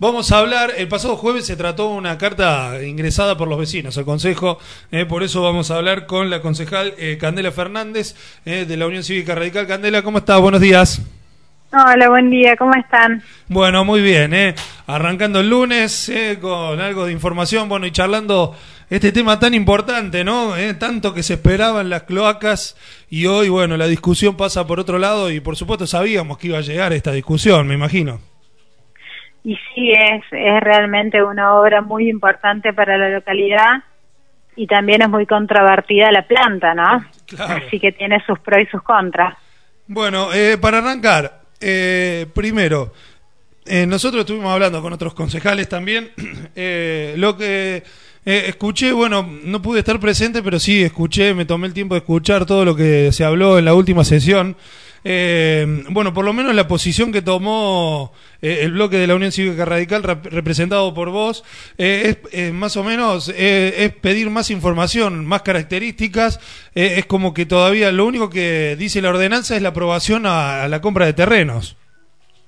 Vamos a hablar, el pasado jueves se trató una carta ingresada por los vecinos al Consejo, eh, por eso vamos a hablar con la concejal eh, Candela Fernández eh, de la Unión Cívica Radical. Candela, ¿cómo estás? Buenos días. Hola, buen día, ¿cómo están? Bueno, muy bien, eh. arrancando el lunes eh, con algo de información, bueno, y charlando este tema tan importante, ¿no? Eh, tanto que se esperaban las cloacas y hoy, bueno, la discusión pasa por otro lado y por supuesto sabíamos que iba a llegar esta discusión, me imagino. Y sí, es, es realmente una obra muy importante para la localidad y también es muy controvertida la planta, ¿no? Claro. Así que tiene sus pros y sus contras. Bueno, eh, para arrancar, eh, primero, eh, nosotros estuvimos hablando con otros concejales también. Eh, lo que eh, escuché, bueno, no pude estar presente, pero sí escuché, me tomé el tiempo de escuchar todo lo que se habló en la última sesión. Eh, bueno, por lo menos la posición que tomó eh, el bloque de la Unión Cívica Radical, rep- representado por vos, eh, es eh, más o menos eh, es pedir más información, más características. es como que todavía lo único que dice la ordenanza es la aprobación a, a la compra de terrenos.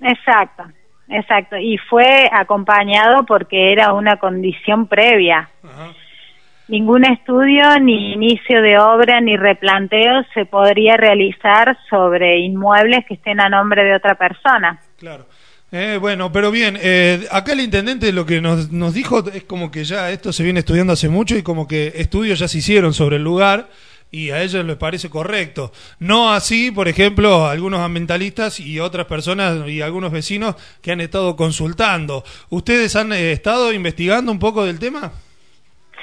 Exacto, exacto. Y fue acompañado porque era una condición previa. Ningún estudio, ni inicio de obra, ni replanteo se podría realizar sobre inmuebles que estén a nombre de otra persona. Claro. Eh, bueno, pero bien, eh, acá el intendente lo que nos, nos dijo es como que ya esto se viene estudiando hace mucho y como que estudios ya se hicieron sobre el lugar y a ellos les parece correcto. No así, por ejemplo, algunos ambientalistas y otras personas y algunos vecinos que han estado consultando. ¿Ustedes han eh, estado investigando un poco del tema?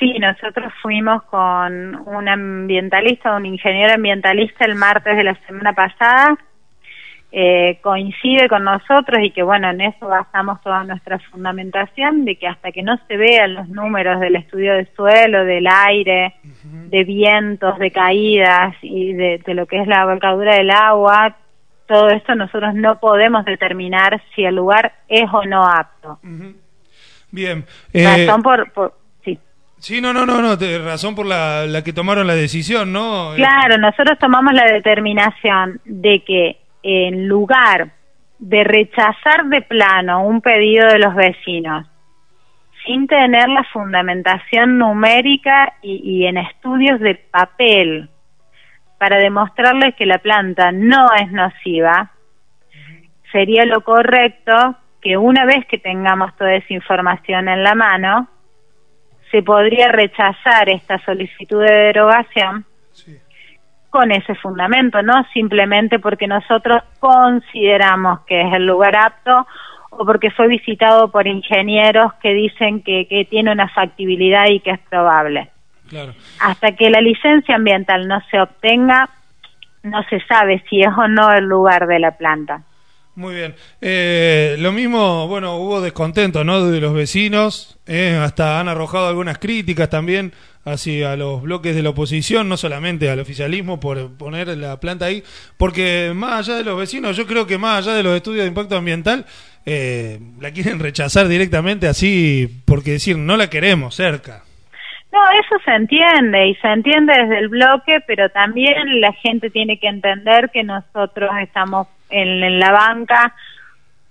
Sí, nosotros fuimos con un ambientalista, un ingeniero ambientalista el martes de la semana pasada. Eh, coincide con nosotros y que bueno, en eso basamos toda nuestra fundamentación de que hasta que no se vean los números del estudio de suelo, del aire, de vientos, de caídas y de, de lo que es la volcadura del agua, todo esto nosotros no podemos determinar si el lugar es o no apto. Bien. eh, Razón por, por sí. no, no, no, no, te- razón por la, que tomaron la decisión, ¿no? Claro, nosotros tomamos la determinación de que en lugar de rechazar de plano un pedido de los vecinos sin tener la fundamentación numérica y en estudios de papel para demostrarles que la planta no es nociva, sería lo correcto que una vez que tengamos toda esa información en la mano, se podría rechazar esta solicitud de derogación con ese fundamento, no simplemente porque nosotros consideramos que es el lugar apto o porque fue visitado por ingenieros que dicen que, que tiene una factibilidad y que es probable. Claro. Hasta que la licencia ambiental no se obtenga, no se sabe si es o no el lugar de la planta. Muy bien. Eh, lo mismo, bueno, hubo descontento, ¿no? De los vecinos, eh, hasta han arrojado algunas críticas también hacia los bloques de la oposición, no solamente al oficialismo por poner la planta ahí, porque más allá de los vecinos, yo creo que más allá de los estudios de impacto ambiental, eh, la quieren rechazar directamente así, porque decir, no la queremos cerca. No, eso se entiende y se entiende desde el bloque, pero también la gente tiene que entender que nosotros estamos en, en la banca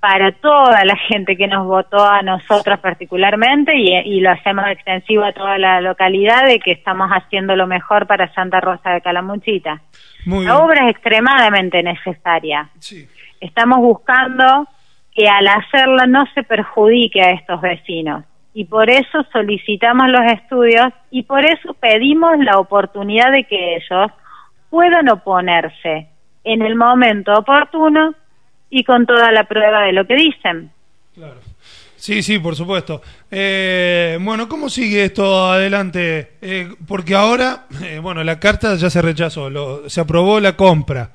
para toda la gente que nos votó a nosotros particularmente y, y lo hacemos extensivo a toda la localidad de que estamos haciendo lo mejor para Santa Rosa de Calamuchita. Muy La bien. obra es extremadamente necesaria. Sí. Estamos buscando que al hacerla no se perjudique a estos vecinos. Y por eso solicitamos los estudios y por eso pedimos la oportunidad de que ellos puedan oponerse en el momento oportuno y con toda la prueba de lo que dicen. Claro. Sí, sí, por supuesto. Eh, bueno, ¿cómo sigue esto adelante? Eh, porque ahora, eh, bueno, la carta ya se rechazó, lo- se aprobó la compra.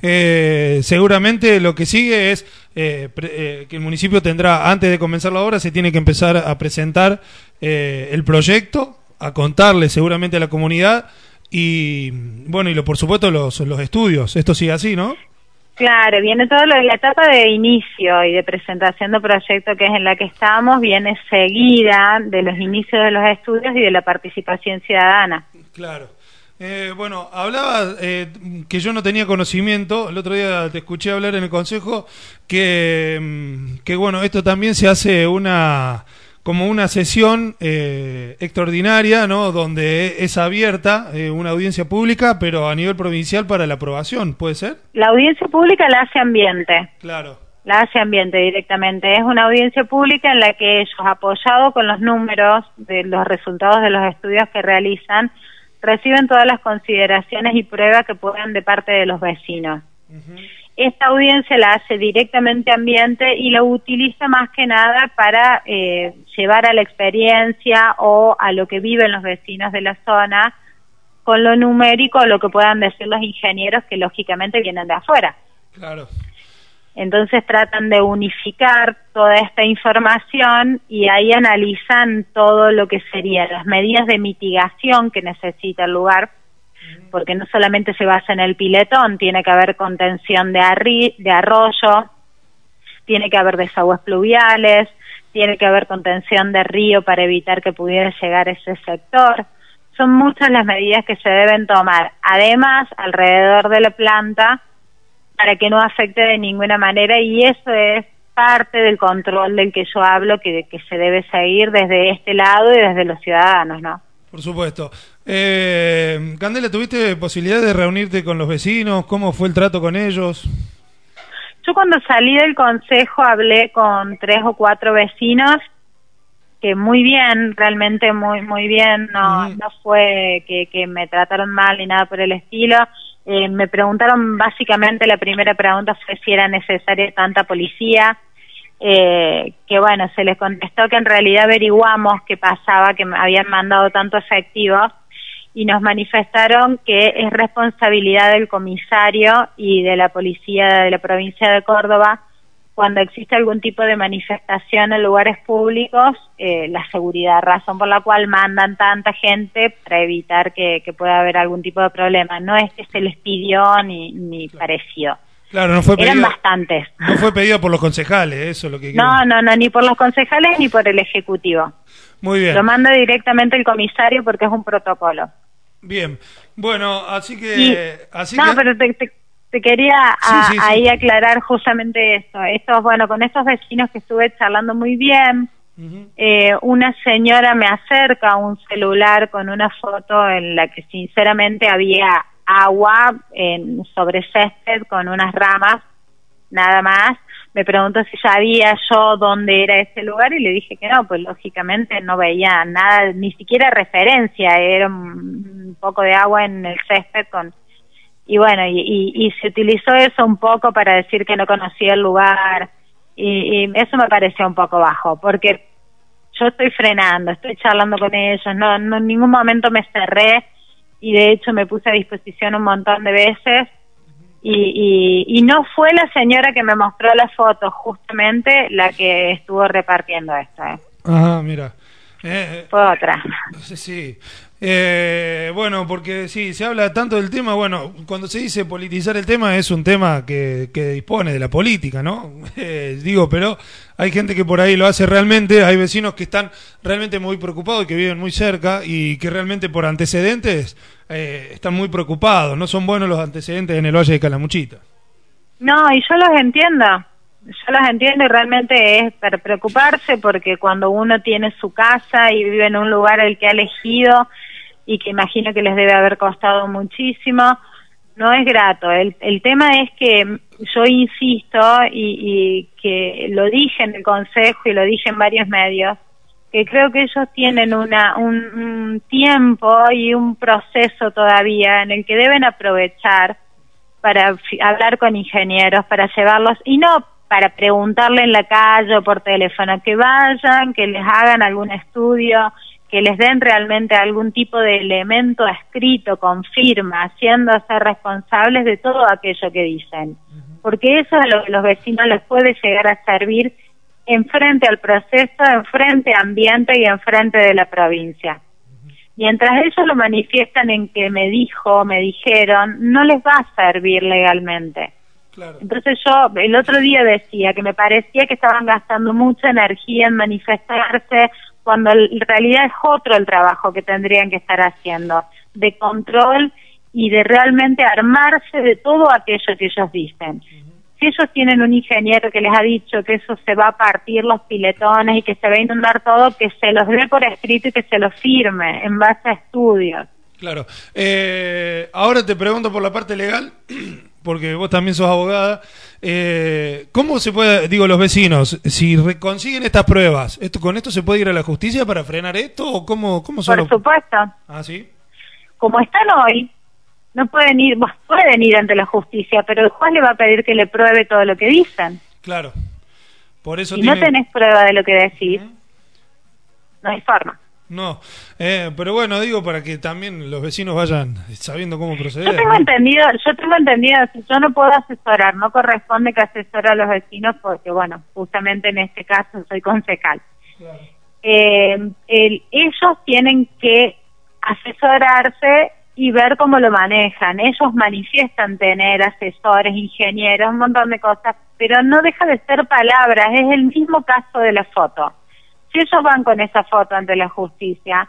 Eh, seguramente lo que sigue es que el municipio tendrá, antes de comenzar la obra, se tiene que empezar a presentar el proyecto, a contarle seguramente a la comunidad y, bueno, y lo, por supuesto los, los estudios. Esto sigue así, ¿no? Claro, viene todo lo de la etapa de inicio y de presentación de proyecto que es en la que estamos, viene seguida de los inicios de los estudios y de la participación ciudadana. Claro. Eh, bueno, hablaba eh, que yo no tenía conocimiento, el otro día te escuché hablar en el consejo que, mm, que bueno, esto también se hace una como una sesión eh, extraordinaria, ¿no? Donde es abierta eh, una audiencia pública, pero a nivel provincial para la aprobación, ¿puede ser? La audiencia pública la hace ambiente. Claro. La hace ambiente directamente. Es una audiencia pública en la que ellos, apoyados con los números de los resultados de los estudios que realizan, reciben todas las consideraciones y pruebas que puedan de parte de los vecinos esta audiencia la hace directamente ambiente y lo utiliza más que nada para eh, llevar a la experiencia o a lo que viven los vecinos de la zona con lo numérico, lo que puedan decir los ingenieros que lógicamente vienen de afuera. Claro. Entonces tratan de unificar toda esta información y ahí analizan todo lo que serían las medidas de mitigación que necesita el lugar porque no solamente se basa en el piletón, tiene que haber contención de, arri de arroyo, tiene que haber desagües pluviales, tiene que haber contención de río para evitar que pudiera llegar ese sector. Son muchas las medidas que se deben tomar, además, alrededor de la planta, para que no afecte de ninguna manera y eso es parte del control del que yo hablo que, que se debe seguir desde este lado y desde los ciudadanos, ¿no? Por supuesto. Eh, Candela, ¿tuviste posibilidad de reunirte con los vecinos? ¿Cómo fue el trato con ellos? Yo cuando salí del consejo hablé con tres o cuatro vecinos que muy bien, realmente muy muy bien, no no fue que, que me trataron mal ni nada por el estilo. Eh, me preguntaron básicamente, la primera pregunta fue si era necesaria tanta policía eh, que bueno, se les contestó que en realidad averiguamos qué pasaba, que habían mandado tanto efectivo y nos manifestaron que es responsabilidad del comisario y de la policía de la provincia de Córdoba cuando existe algún tipo de manifestación en lugares públicos, eh, la seguridad, razón por la cual mandan tanta gente para evitar que, pueda haber algún tipo de problema. No es que se les pidió ni, ni pareció. Claro, no fue Eran bastantes. No fue pedido por los concejales, eso es lo que No, no, no, ni por los concejales ni por el Ejecutivo. Muy bien. Lo manda directamente el comisario porque es un protocolo. Bien. Bueno, así que... así no, pero te, quería ahí aclarar justamente eso. Esto, bueno, con estos vecinos que estuve charlando muy bien, eh, una señora me acerca un celular con una foto en la que sinceramente había agua en, sobre césped con unas ramas, nada más. Me preguntó si sabía yo dónde era ese lugar y le dije que no, pues lógicamente no veía nada, ni siquiera referencia, era un poco de agua en el césped con... Y bueno, y, y, se utilizó eso un poco para decir que no conocía el lugar y, y eso me pareció un poco bajo, porque yo estoy frenando, estoy charlando con ellos, no, no en ningún momento me cerré y de hecho me puse a disposición un montón de veces y, y, no fue la señora que me mostró la foto justamente la que estuvo repartiendo esto. ¿eh? Ajá, mira. Eh, fue otra. Sí. Eh, bueno, porque sí, se habla tanto del tema, bueno, cuando se dice politizar el tema es un tema que, que dispone de la política, ¿no? Eh, digo, pero hay gente que por ahí lo hace realmente, hay vecinos que están realmente muy preocupados, que viven muy cerca y que realmente por antecedentes eh, están muy preocupados, no son buenos los antecedentes en el Valle de Calamuchita. No, y yo los entiendo, yo los entiendo y realmente es para preocuparse porque cuando uno tiene su casa y vive en un lugar el que ha elegido, y que imagino que les debe haber costado muchísimo. No es grato. El, el tema es que yo insisto y, que lo dije en el Consejo y lo dije en varios medios, que creo que ellos tienen una, un, tiempo y un proceso todavía en el que deben aprovechar para hablar con ingenieros, para llevarlos, y no para preguntarle en la calle o por teléfono, que vayan, que les hagan algún estudio, que les den realmente algún tipo de elemento escrito con firma, haciéndose responsables de todo aquello que dicen. porque eso es lo que los vecinos les puede llegar a servir en frente al proceso, en frente al ambiente y en frente de la provincia. Mientras ellos lo manifiestan en que me dijo, me dijeron, no les va a servir legalmente. Entonces yo el otro día decía que me parecía que estaban gastando mucha energía en manifestarse cuando en realidad es otro el trabajo que tendrían que estar haciendo, de control y de realmente armarse de todo aquello que ellos dicen. Si ellos tienen un ingeniero que les ha dicho que eso se va a partir los piletones y que se va a inundar todo, que se los dé por escrito y que se los firme en base a estudios. Claro. Eh, ahora te pregunto por la parte legal, porque vos también sos abogada. Eh, ¿Cómo se puede, digo, los vecinos, si consiguen estas pruebas, esto, ¿con esto se puede ir a la justicia para frenar esto o cómo, cómo Por supuesto. Ah, sí. Como están hoy, no pueden ir, pueden ir ante la justicia, pero el juez le va a pedir que le pruebe todo lo que dicen. Claro. Por eso si no tenés prueba de lo que decís, no hay forma. No, eh, pero bueno, digo para que también los vecinos vayan sabiendo cómo proceder. Yo tengo entendido, yo tengo entendido, yo no puedo asesorar, no corresponde que asesore a los vecinos porque, bueno, justamente en este caso soy concejal. Eh, ellos tienen que asesorarse y ver cómo lo manejan. Ellos manifiestan tener asesores, ingenieros, un montón de cosas, pero no deja de ser palabras, es el mismo caso de la foto. Si ellos van con esa foto ante la justicia,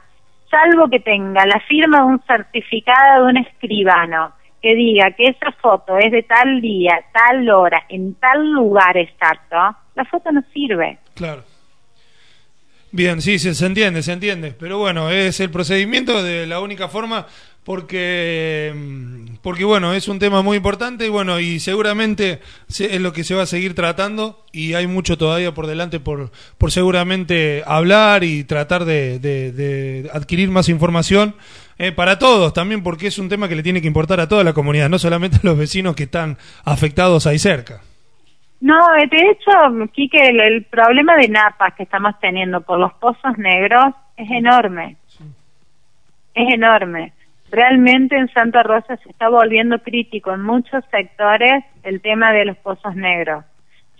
salvo que tenga la firma de un certificado de un escribano que diga que esa foto es de tal día, tal hora, en tal lugar exacto, la foto no sirve. Claro. Bien, sí, se, se entiende, se entiende. Pero bueno, es el procedimiento de la única forma porque porque bueno es un tema muy importante y bueno y seguramente es lo que se va a seguir tratando y hay mucho todavía por delante por por seguramente hablar y tratar de, adquirir más información eh, para todos también porque es un tema que le tiene que importar a toda la comunidad no solamente a los vecinos que están afectados ahí cerca no, de hecho, Quique, el, el problema de napas que estamos teniendo por los pozos negros es enorme. Es enorme realmente en Santa Rosa se está volviendo crítico en muchos sectores el tema de los pozos negros.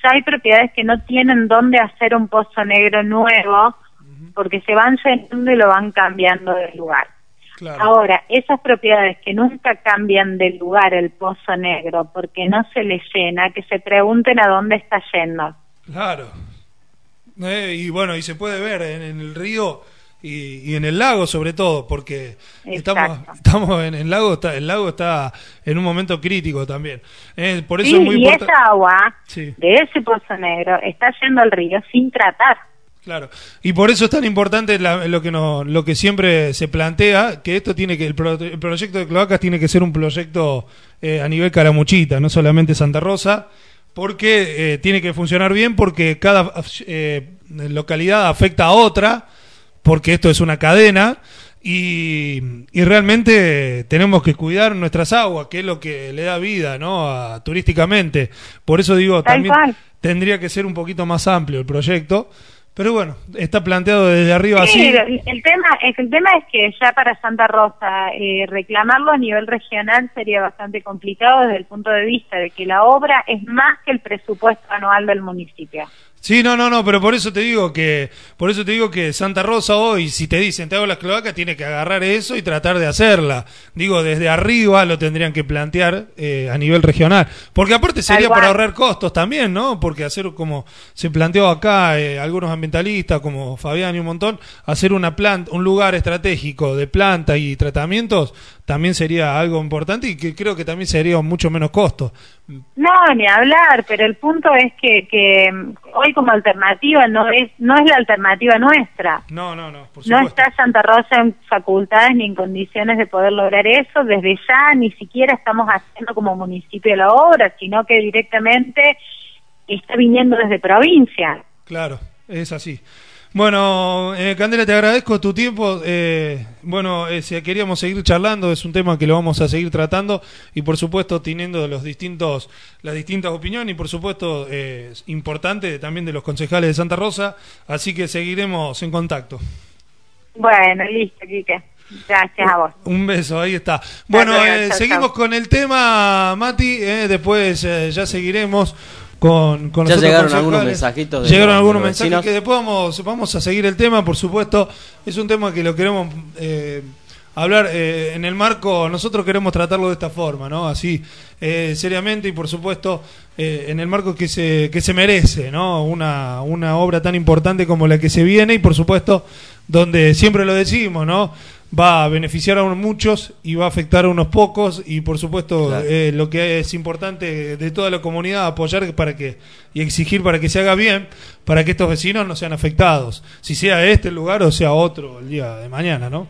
Ya hay propiedades que no tienen dónde hacer un pozo negro nuevo porque se van llenando y lo van cambiando de lugar. Ahora, esas propiedades que nunca cambian de lugar el pozo negro porque no se les llena, que se pregunten a dónde está yendo. Claro. Eh, y bueno, y se puede ver en el río y, en el lago sobre todo, porque estamos, estamos en el lago, está, el lago está en un momento crítico también. Eh, por eso es muy y esa agua de ese pozo negro está yendo al río sin tratar. Claro, y por eso es tan importante lo que no, lo que siempre se plantea, que esto tiene que el, proyecto de cloacas tiene que ser un proyecto eh, a nivel caramuchita, no solamente Santa Rosa, porque eh, tiene que funcionar bien, porque cada localidad afecta a otra porque esto es una cadena y, realmente tenemos que cuidar nuestras aguas, que es lo que le da vida, ¿no? turísticamente. Por eso digo, también tendría que ser un poquito más amplio el proyecto. Pero bueno, está planteado desde arriba sí, así. El, tema, el tema es que ya para Santa Rosa eh, reclamarlo a nivel regional sería bastante complicado desde el punto de vista de que la obra es más que el presupuesto anual del municipio. Sí, no, no, no, pero por eso te digo que, por eso te digo que Santa Rosa hoy, si te dicen te hago las cloacas, tiene que agarrar eso y tratar de hacerla. Digo, desde arriba lo tendrían que plantear eh, a nivel regional. Porque aparte sería para ahorrar costos también, ¿no? Porque hacer como se planteó acá eh, algunos ambientalistas, como Fabián y un montón, hacer una planta, un lugar estratégico de planta y tratamientos, también sería algo importante y que creo que también sería mucho menos costo. No, ni hablar, pero el punto es que, que hoy como alternativa no es no es la alternativa nuestra. No, no, no. no está Santa Rosa en facultades ni en condiciones de poder lograr eso. Desde ya ni siquiera estamos haciendo como municipio la obra, sino que directamente está viniendo desde provincia. Claro, es así. Bueno, eh, Candela, te agradezco tu tiempo. Eh, bueno, eh, si queríamos seguir charlando, es un tema que lo vamos a seguir tratando y, por supuesto, teniendo los distintos, las distintas opiniones y, por supuesto, es importante también de los concejales de Santa Rosa. Así que seguiremos en contacto. Bueno, listo, Quique. Gracias a vos. Un beso, ahí está. Bueno, eh, seguimos con el tema, Mati. Eh, después eh, ya seguiremos con, con ya llegaron algunos mensajitos. llegaron algunos mensajes que después vamos, vamos a seguir el tema, por supuesto. Es un tema que lo queremos hablar en el marco, nosotros queremos tratarlo de esta forma, ¿no? Así, seriamente y por supuesto en el marco que se, que se merece, ¿no? Una, una obra tan importante como la que se viene y por supuesto donde siempre lo decimos, ¿no? Va a beneficiar a unos muchos y va a afectar a unos pocos y por supuesto eh, lo que es importante de toda la comunidad apoyar para que y exigir para que se haga bien para que estos vecinos no sean afectados. Si sea este el lugar o sea otro el día de mañana no